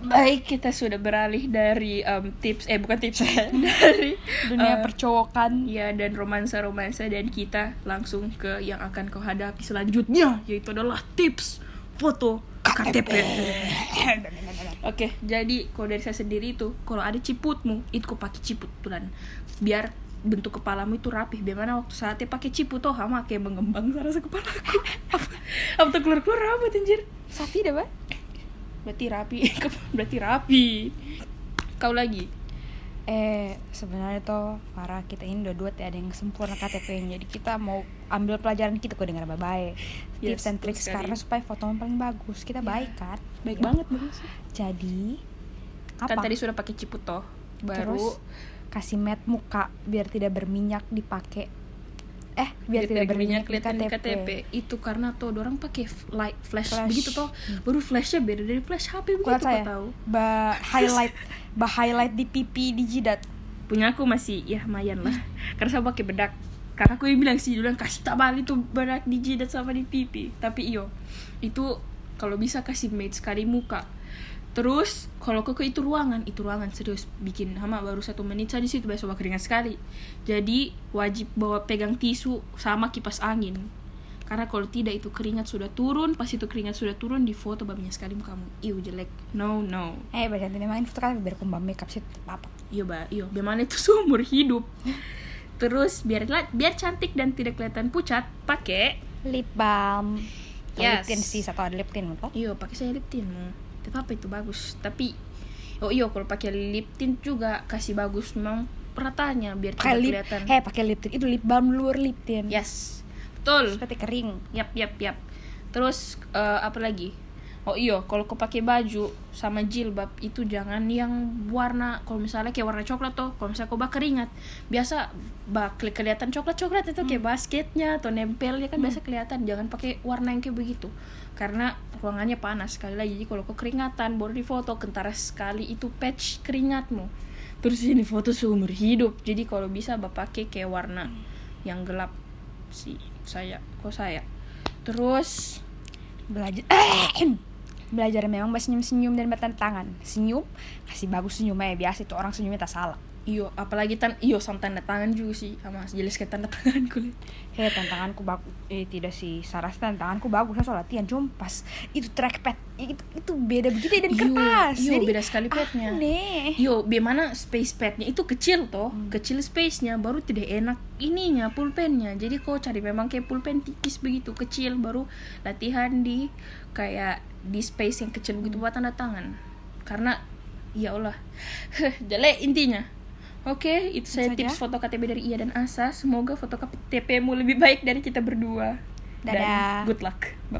Baik, kita sudah beralih dari em, tips eh bukan tips dari dunia eh, percowokan ya dan romansa-romansa dan kita langsung ke yang akan kau hadapi selanjutnya yaitu adalah tips foto KTP. Oke, jadi kalau dari saya sendiri itu kalau ada ciputmu itu kau pakai ciput tulan biar bentuk kepalamu itu rapih. Bagaimana waktu saatnya pakai ciput toh sama kayak mengembang rasa kepalaku. apa, apa tuh keluar keluar rambut anjir. sapi dah Pak. Berarti rapi, berarti rapi. Kau lagi. eh sebenarnya tuh para kita ini dua-dua ada yang sempurna KTP-nya jadi kita mau ambil pelajaran kita kok dengar baik-baik Yes, tips and betul tricks karena supaya foto paling bagus kita baik kan Baik Ya. banget bagus. jadi Kan apa tadi sudah pakai ciput toh. Baru terus kasih matte muka biar tidak berminyak dipakai eh biar, tidak berminyak kelihatan di KTP, KTP. Itu karena tuh orang pakai flash, Flash. begitu toh. Baru flashnya beda dari flash HP begitu kau saya tahu. ba highlight ba highlight di pipi di jidat Punya aku masih ya lumayan lah. Karena saya pakai bedak. Karena aku yang bilang sih dulu kasih tak balik tuh bedak di jidat sama di pipi. Tapi iyo itu kalau bisa kasih matte sekali muka. Terus kalau ke itu ruangan, itu ruangan serius bikin hama baru satu menit saja di situ besok keringat sekali. Jadi wajib bawa pegang tisu sama kipas angin. Karena kalau tidak itu keringat sudah turun, pas itu keringat sudah turun di foto babnya sekali mukamu. Iu jelek. No no. eh baca nanti memang foto kan biar kumbang makeup sih apa Iya ba, iya. Bagaimana itu seumur hidup. Terus biar biar cantik dan tidak kelihatan pucat, pakai lip balm Yes. lip tint sih atau ada lip tint iyo pakai saya lip tint apa itu bagus. Tapi oh iyo kalau pakai lip tint juga kasih bagus memang peratanya biar tidak lip kelihatan. eh pakai lip tint itu lip balm luar lip tint Yes. Betul. seperti kering Yap, yap, yap. Terus eh, apa lagi? Oh iyo, kalau kau pakai baju sama jilbab itu jangan yang warna kalau misalnya kayak warna coklat tuh, kalau misalnya kau bakar keringat, biasa bak keli- kelihatan coklat-coklat itu kayak basketnya atau nempelnya kan biasa kelihatan. Jangan pakai warna yang kayak begitu. Karena ruangannya panas sekali lagi. Jadi kalau kau keringatan baru di foto kentara sekali itu patch keringatmu. Terus ini foto seumur hidup. Jadi kalau bisa bapak pakai kayak warna yang gelap sih saya kok saya terus belajar belajar memang senyum senyum dan bertanda tangan senyum kasih bagus senyumnya biasa itu orang senyumnya tak salah iyo apalagi tan iyo sama tanda tangan juga sih sama jelas kayak tanda tangan kulit hei tantanganku bagus eh tidak sih saras tantanganku bagus saya soal latihan cuma pas itu trackpad itu itu beda begitu dan Iyo, kertas iyo, Jadi, beda sekali padnya. aneh Yo, bagaimana space padnya itu kecil toh, kecil space-nya, baru tidak enak ininya pulpennya. Jadi kau cari memang kayak pulpen tipis begitu kecil, baru latihan di kayak di space yang kecil begitu buat tanda tangan. Karena ya Allah, jelek intinya. Oke, itu saya saja. tips foto KTP dari Iya dan Asa. Semoga foto KTP-mu lebih baik dari kita berdua. Dadah. Dan good luck. Bye.